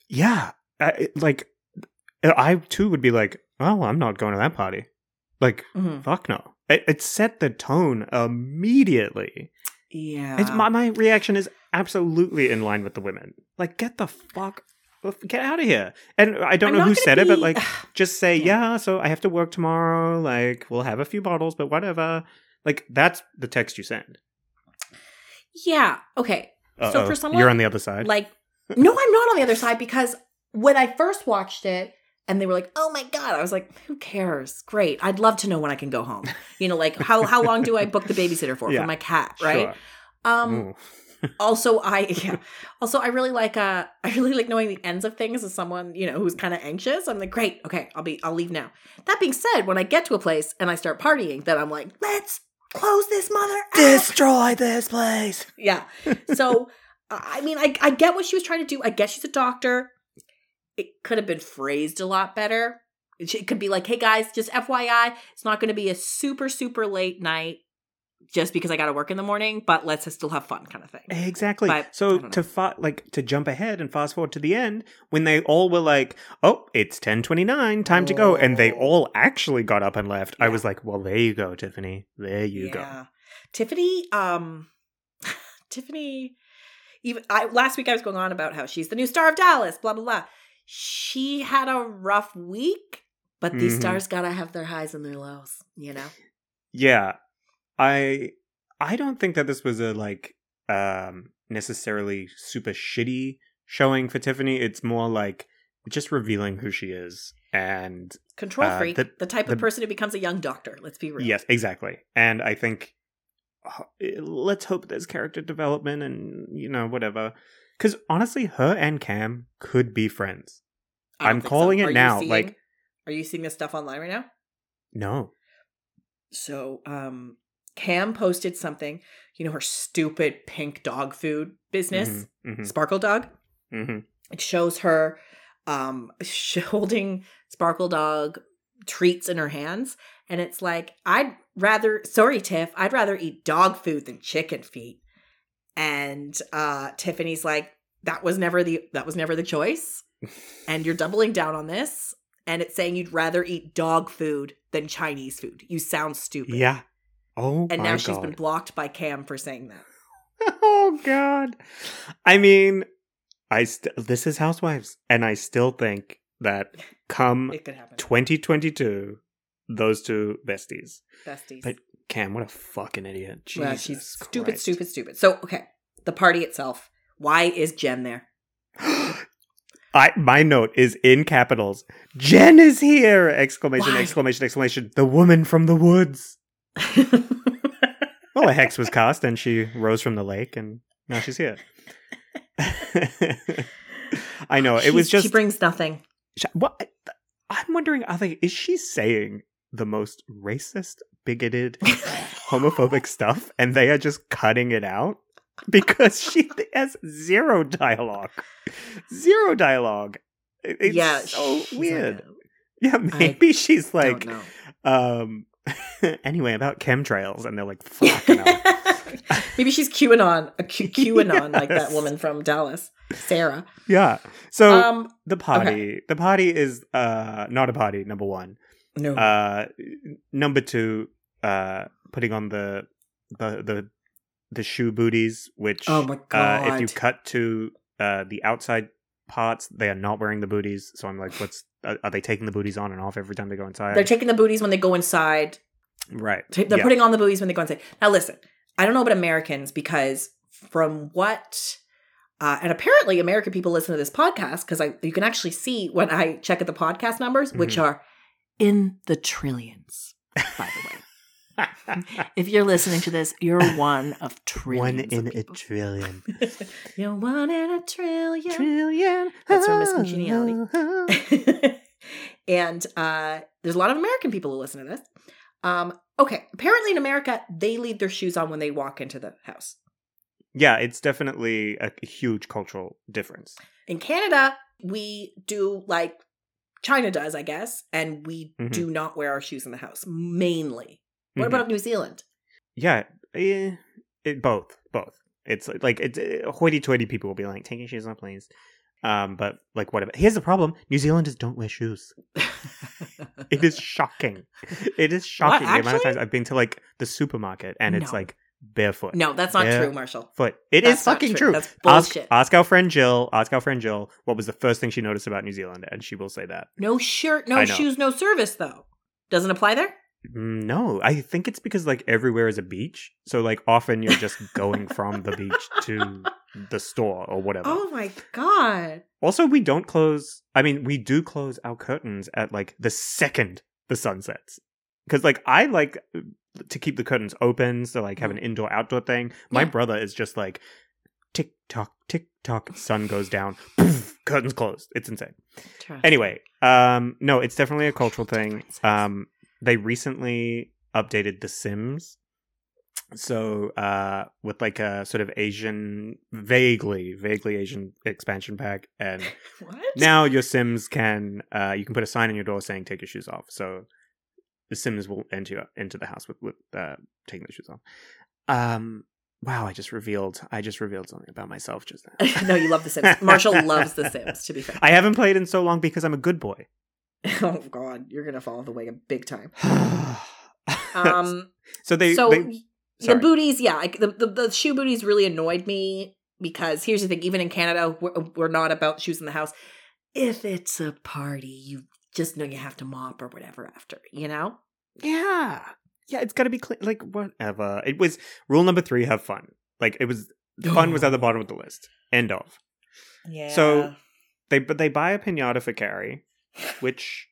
Yeah, I, like I too would be like, "Oh, I'm not going to that party." Like, Mhm. fuck no. It, it set the tone immediately. Yeah. It's, my my reaction is absolutely in line with the women. Like, get the fuck, get out of here. And I don't I'm know who said it, but like, <sighs> just say, Yeah. yeah. So I have to work tomorrow. Like, we'll have a few bottles, but whatever. Like, that's the text you send. yeah. Okay. So Uh-oh. for someone- you're on the other side. Like, no, I'm not on the other side because when I first watched it and they were like, "Oh my god," I was like, "Who cares? Great. I'd love to know when I can go home." You know, like how how long do I book the babysitter for Yeah. for my cat, right? Sure. Um. <laughs> Also, I yeah. Also, I really like uh, <laughs> I really like knowing the ends of things as someone you know who's kind of anxious. I'm like, great, okay, I'll be, I'll leave now. That being said, when I get to a place and I start partying, then I'm like, let's close this mother out. Destroy this place. Yeah. So, I mean, I, I get what she was trying to do. I guess she's a doctor. It could have been phrased a lot better. It, could be like, hey guys, just FYI, it's not going to be a super super late night just because I got to work in the morning, but let's still have fun, kind of thing. Exactly. But, so to fa- like to jump ahead and fast forward to the end when they all were like, "Oh, it's 10:29, time to go." And they Oh. all actually got up and left. I was like, "Well, there you go, Tiffany. There you go." Tiffany, um, <laughs> Tiffany, even I, last week I was going on about how she's the new star of Dallas, blah, blah, blah. She had a rough week, but these Mhm. stars gotta have their highs and their lows, you know? Yeah. I I don't think that this was a like um necessarily super shitty showing for Tiffany. It's more like just revealing who she is and Control Uh, freak, the- the, type the- of person who becomes a young doctor, let's be real. Yes, exactly. And I think let's hope there's character development and you know whatever. Because honestly, her and Cam could be friends. I I'm calling it now, seeing- like- are you seeing this stuff online right now? No. So, um, Cam posted something, you know, her stupid pink dog food business, hmm Sparkle Dog. hmm it shows her um <laughs> holding sparkle dog treats in her hands and it's like i'd rather sorry tiff i'd rather eat dog food than chicken feet. And uh tiffany's like that was never the that was never the choice. <laughs> And you're doubling down on this and it's saying you'd rather eat dog food than chinese food. You sound stupid. Yeah. Oh and now she's God. been blocked by cam for saying that. <laughs> Oh god. I mean i st- this is housewives and i still think that come it could happen. 2022 those two besties besties but cam what a fucking idiot Jesus well, she's stupid Christ. stupid stupid so okay the party itself why is jen there <gasps> I my note is in capitals. Jen is here! Exclamation! Why? Exclamation! Exclamation! The woman from the woods. <laughs> Well, a hex was cast, and she rose from the lake, and now she's here. <laughs> I know it was just. she brings nothing. sh- what I'm wondering, are they? Is she saying the most racist, bigoted, <laughs> homophobic stuff, and they are just cutting it out because <laughs> she has zero dialogue, zero dialogue. It's yeah, so weird. yeah, maybe she's like, um, <laughs> anyway, about chemtrails, and they're like. Maybe she's QAnon, a Q- QAnon like that woman from Dallas, Sarah. yeah. So um, the party, the party is uh not a party. Number one. No, Uh, number two, uh, putting on the the the the shoe booties, which oh my god! uh, if you cut to uh the outside parts, they are not wearing the booties. So I'm like, what's are, they taking the booties on and off every time they go inside? They're taking the booties when they go inside. right. They're Yeah. putting on the booties when they go inside. Now, listen, I don't know about Americans because from what, uh, and apparently American people listen to this podcast because I you can actually see when I check at the podcast numbers, which Mhm. are in the trillions. By the way, if you're listening to this, you're one of trillions. One in a trillion. <laughs> you're one in a trillion. Trillion. That's from Miss Congeniality. <laughs> and uh, there's a lot of American people who listen to this. Um, okay, apparently in America, they leave their shoes on when they walk into the house. yeah, it's definitely a huge cultural difference. In Canada, we do like China does, I guess, and we Mhm. do not wear our shoes in the house mainly. What Mhm. about New Zealand? Yeah, eh, it, both, both. It's like- like it's uh, hoity-toity people will be like, taking shoes on planes, Um, but like, whatever. Here's the problem: New Zealanders don't wear shoes. <laughs> It is shocking. It is shocking the amount of times I've been to like the supermarket and it's like barefoot. no, that's not true, Marshall. Foot. It is That's not fucking true. true. That's Ask, bullshit. ask our friend Jill. Ask our friend Jill what was the first thing she noticed about New Zealand, and she will say that. No shirt, no shoes, no service, though. Doesn't apply there? Mm, No, I think it's because like everywhere is a beach, so like often you're just <laughs> going from the beach to the store or whatever. Oh my god. Also, we don't close. I mean, we do close our curtains at like the second the sun sets, because like I like to keep the curtains open, so like have an indoor outdoor thing. My. Yeah. brother is just like tick tock, tick tock. Sun goes down, <laughs> poof, curtains closed. It's insane. Anyway, um, no, it's definitely a cultural thing. Um, they recently updated The Sims, so uh with like a sort of asian vaguely vaguely asian expansion pack and <laughs> What? now your sims can uh you can put a sign on your door saying take your shoes off so the sims will enter into the house with with uh taking the shoes off um wow i just revealed i just revealed something about myself just now <laughs> no, you love The Sims. Marshall loves The Sims. To be fair. <laughs> i haven't played in so long because i'm a good boy <laughs> oh God, you're gonna follow the wagon big time. <sighs> Um. so they, so they the booties, yeah, like the, the the shoe booties really annoyed me because here's the thing: even in Canada, we're, we're not about shoes in the house. If it's a party, you just know you have to mop or whatever after, you know. Yeah. Yeah, it's got to be clean. Like, whatever. It was rule number three have fun. Like, it was, fun was at <sighs> the bottom of the list. End of. Yeah. So- They, but they buy a pinata for Kary, which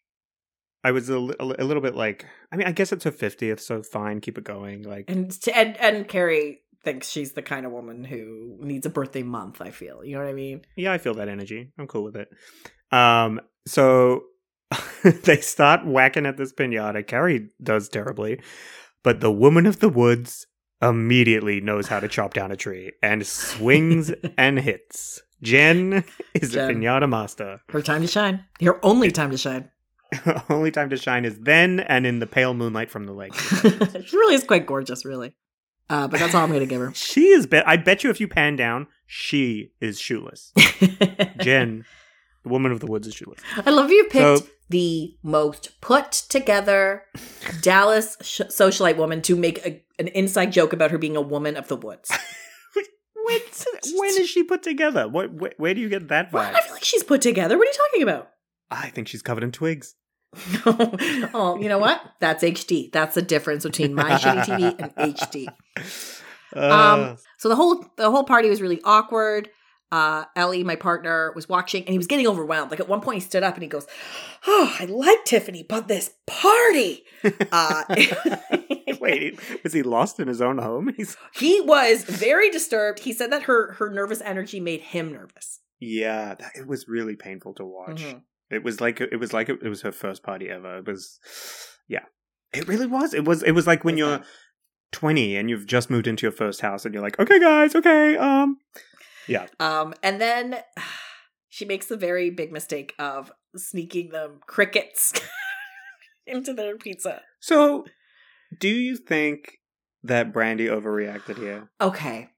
I was a, li- a little bit like, I mean, I guess it's her 50th, so fine, keep it going. Like, and and and Kary thinks she's the kind of woman who needs a birthday month. I feel, you know what I mean. yeah, I feel that energy. I'm cool with it. Um, so <laughs> they start whacking at this pinata. Kary does terribly, but the woman of the woods immediately knows how to chop down a tree and swings <laughs> and hits. Jen is a pinata master. Her time to shine. Your only time to shine. <laughs> Only time to shine is then and in the pale moonlight from the lake. she really is quite gorgeous, really. Uh, but that's all I'm going to give her. She is. Be- I bet you if you pan down, she is shoeless. Jen, the woman of the woods, is shoeless. I love you picked So- the most put together <laughs> Dallas sh- socialite woman to make a, an inside joke about her being a woman of the woods. <laughs> When, when is she put together? What? Where, where do you get that vibe? I feel like she's put together. What are you talking about? I think she's covered in twigs. <laughs> oh, you know what? That's HD. That's the difference between my shitty TV and HD. Uh, Um, So the whole the whole party was really awkward. Uh, Ellie, my partner, was watching and he was getting overwhelmed. Like at one point, he stood up and he goes, "Oh, I like Tiffany, but this party." <laughs> Uh, <laughs> wait, was he lost in his own home? <laughs> He's he was very disturbed. He said that her her nervous energy made him nervous. yeah. That, it was really painful to watch. Mhm. It was like it was like it, it was her first party ever. It was, yeah. It really was. It was. It was like when Was you're that- 20 and you've just moved into your first house and you're like, okay, guys, okay, um, Um, and then <sighs> she makes the very big mistake of sneaking them crickets <laughs> into their pizza. So, do you think that Brandi overreacted here? Okay.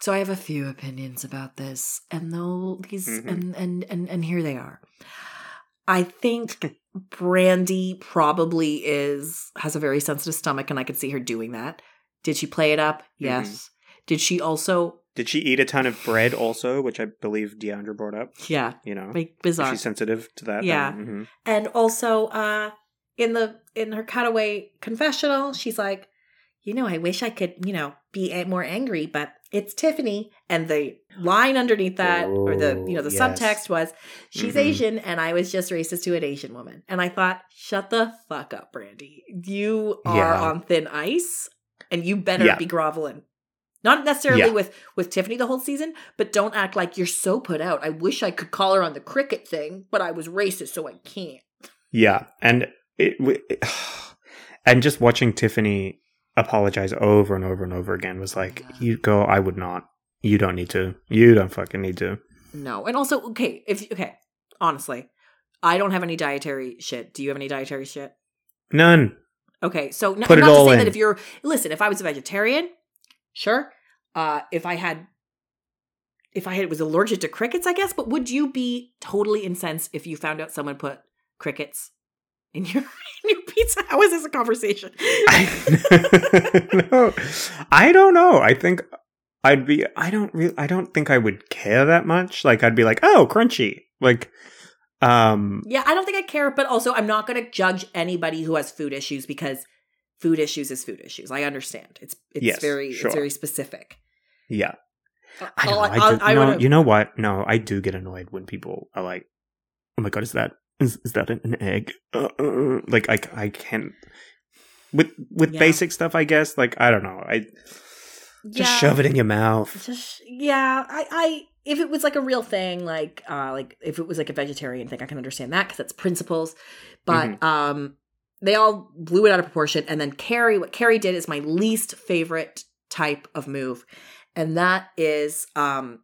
So I have a few opinions about this, and though these Mhm. and, and and and here they are. I think Brandi probably is has a very sensitive stomach, and I could see her doing that. Did she play it up? Yes. Did she also? Did she eat a ton of bread also, which I believe D'Andra brought up? Yeah, You know, like if bizarre. she's sensitive to that. Yeah. then, mhm. And also, uh, in the in her cutaway confessional, she's like, you know, I wish I could, you know, be more angry, but it's Tiffany. And the line underneath that, or the you know, the Oh, yes. subtext was, she's Mhm. Asian, and I was just racist to an Asian woman. And I thought, shut the fuck up, Brandi. You are Yeah. on thin ice, and you better Yeah. be groveling. Not necessarily Yeah. with with Tiffany the whole season, but don't act like you're so put out. I wish I could call her on the cricket thing, but I was racist, so I can't. Yeah, and it, it- <sighs> and just watching Tiffany apologize over and over and over again was like, Yeah. you go, I would not. You don't need to. You don't fucking need to. No, and also okay, if okay, honestly, I don't have any dietary shit. Do you have any dietary shit? None. Okay, so n- Put not to say in. that if you're listen, if I was a vegetarian, sure. Uh, if I had, if I had was allergic to crickets, I guess. But would you be totally incensed if you found out someone put crickets in your <laughs> in your pizza? How is this a conversation? <laughs> no, I don't know. I think I'd be. I don't. Re- I don't think I would care that much. Like I'd be like, oh, crunchy. Like, um, Yeah, I don't think I care, but also I'm not going to judge anybody who has food issues because food issues is food issues. I understand. It's it's Yes, very sure. it's very specific. Yeah. I, don't I, I'll- do, I no, wanna- you know what? No, I do get annoyed when people are like, "Oh my god, is that is, is that an, egg?" Uh, uh, uh, like I I can't with with Yeah. basic stuff. I guess like I don't know. I just Yeah. shove it in your mouth. Just yeah, I I if it was like a real thing, like uh like if it was like a vegetarian thing, I can understand that because that's principles. But Mm-hmm. um they all blew it out of proportion. And then Kary, what Kary did is my least favorite type of move, and that is um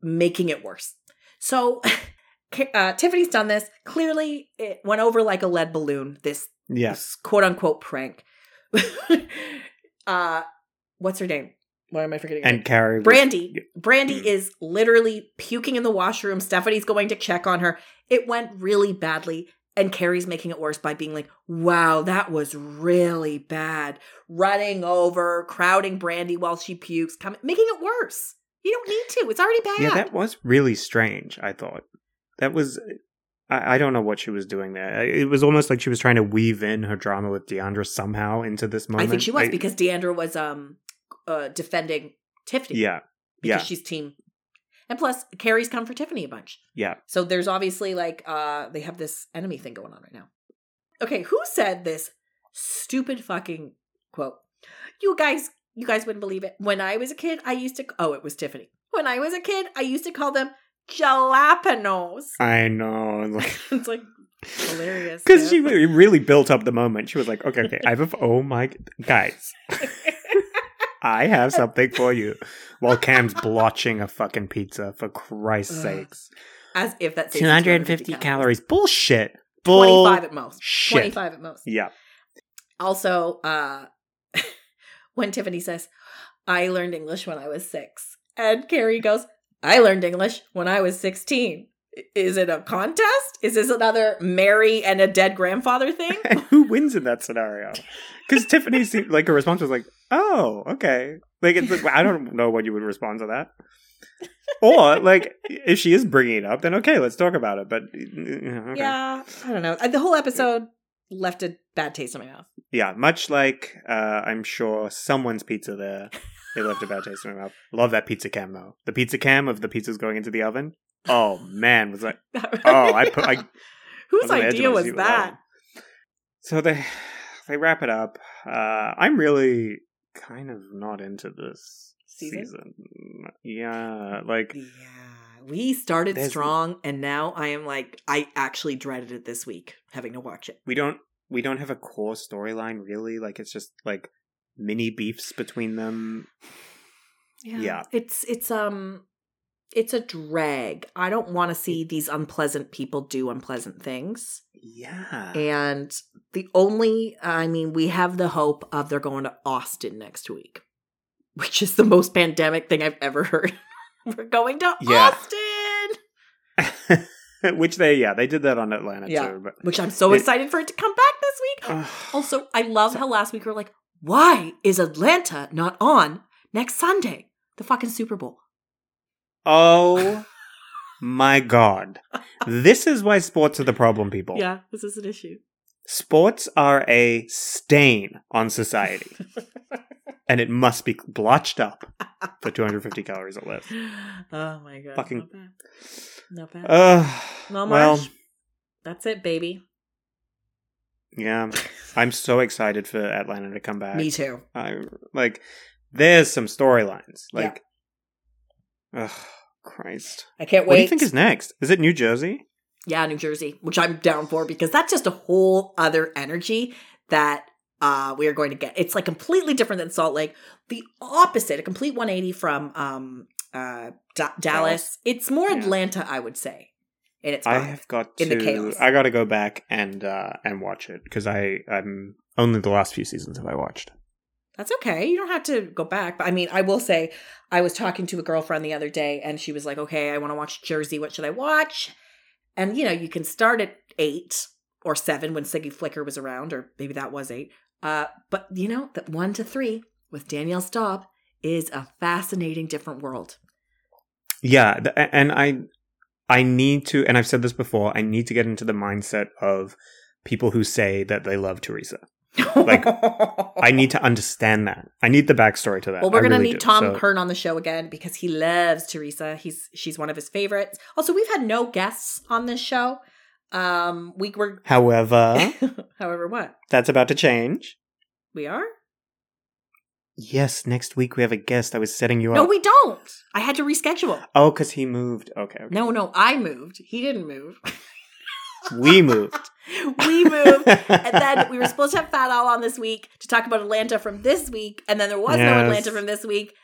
making it worse. So <laughs> uh, Tiffany's done this. Clearly, it went over like a lead balloon. This, Yeah. this quote unquote prank. <laughs> uh, what's her name? Why am I forgetting? And Kary. was- Brandi. Brandi Mm. is literally puking in the washroom. Stephanie's going to check on her. It went really badly. And Kary's making it worse by being like, wow, that was really bad. Running over, crowding Brandi while she pukes, coming, making it worse. You don't need to. It's already bad. Yeah, that was really strange. I thought that was. I, I don't know what she was doing there. It was almost like she was trying to weave in her drama with D'Andra somehow into this moment. I think she was because D'Andra was um uh defending Tiffany. yeah, Because yeah. she's team. And plus, Kary's come for Tiffany a bunch. yeah. So there's obviously like uh they have this enemy thing going on right now. Okay, who said this stupid fucking quote? You guys you guys wouldn't believe it. When I was a kid, I used to oh, it was Tiffany. When I was a kid, I used to call them jalapenos. I know. It's Like, <laughs> it's like hilarious. <laughs> Because she really built up the moment. She was like, okay, okay, I have a, oh my. Guys, <laughs> I have something for you. While Cam's blotching a fucking pizza, for Christ's Ugh. sakes. as if that's 250 calories. Bullshit. 25 at most. shit. 25 at most. Yeah. Also, uh <laughs> when Tiffany says, I learned English when I was six. And Kary goes, I learned English when I was 16. Is it a contest? Is this another Mary and a dead grandfather thing? And <laughs> who wins in that scenario? Because Tiffany seemed like her response was like, "Oh, okay." Like it's like, I don't know what you would respond to that. Or like, if she is bringing it up, then okay, let's talk about it. But okay. Yeah, I don't know. The whole episode left a bad taste in my mouth. yeah, much like uh, I'm sure someone's pizza there, it left a bad taste in my mouth. Love that pizza cam though. The pizza cam of the pizzas going into the oven. Oh man, was like, <laughs> oh, I put I <laughs> Whose was edge of idea was that? So they they wrap it up. Uh, I'm really kind of not into this Season? season. Yeah, like Yeah, we started strong, and now I am like, I actually dreaded it this week, having to watch it. we don't we don't have a core storyline really. Like it's just like mini beefs between them. Yeah. it's it's um, it's a drag. I don't want to see these unpleasant people do unpleasant things. Yeah, And the only, I mean, we have the hope of they're going to Austin next week, which is the most pandemic thing I've ever heard. <laughs> We're going to Yeah. Austin, <laughs> which they yeah they did that on Atlanta Yeah. too. But which I'm so It- excited for it to come back this week. Ugh. Also, I love how last week we were like, why is Atlanta not on next Sunday? The fucking Super Bowl. oh my god, this is why sports are the problem, people. Yeah, this is an issue. Sports are a stain on society, <laughs> and it must be blotched up for 250 calories or less. <sighs> Oh my god. Fucking- Not bad. Not bad. Uh, well, that's it, baby. Yeah, I'm so excited for Atlanta to come back. Me too. I like. There's some storylines. Like, ugh, Christ. I can't wait. What do you think is next? Is it New Jersey? yeah, New Jersey, which I'm down for because that's just a whole other energy that uh we are going to get. It's like completely different than Salt Lake. The opposite, a complete 180 from um uh Da- Dallas. Dallas. It's more Yeah. Atlanta, I would say. In its I have got to. in the chaos. I got to go back and uh and watch it because I I'm only the last few seasons have I watched. That's okay. You don't have to go back. But I mean, I will say, I was talking to a girlfriend the other day and she was like, okay, I want to watch Jersey. What should I watch? And, you know, you can start at eight or seven when Siggy Flicker was around, or maybe that was eight. Uh, but, you know, that one to three with Danielle Staub is a fascinating different world. Yeah, and I I need to, and I've said this before. I need to get into the mindset of people who say that they love Teresa. Like, I need to understand that. I need the backstory to that. Well, we're I gonna really need do. Tom So- Kern on the show again because he loves Teresa. He's she's one of his favorites. Also, we've had no guests on this show. Um, we were, However, <laughs> however, what that's about to change. we are? Yes, next week we have a guest. I was setting you up. No, we don't. I had to reschedule. oh, because he moved. Okay. okay. No, no, I moved. He didn't move. <laughs> we moved. <laughs> we moved. And then we were <laughs> supposed to have Fat Al on this week to talk about Atlanta from this week. And then there was no Atlanta from this week.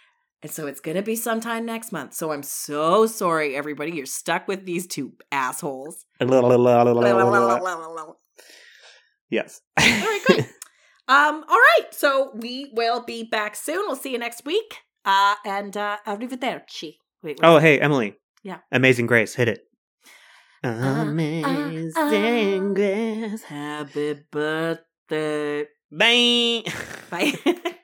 And so it's going to be sometime next month. So I'm so sorry, everybody. You're stuck with these two assholes. Yes. right, great. Um, all right. So we will be back soon. We'll see you next week. Uh, and uh, arrivederci. Wait, Oh, hey, Emily. Yeah. Amazing Grace, hit it. Amazing Amazing Grace. Happy birthday. Bye. Bye. <laughs>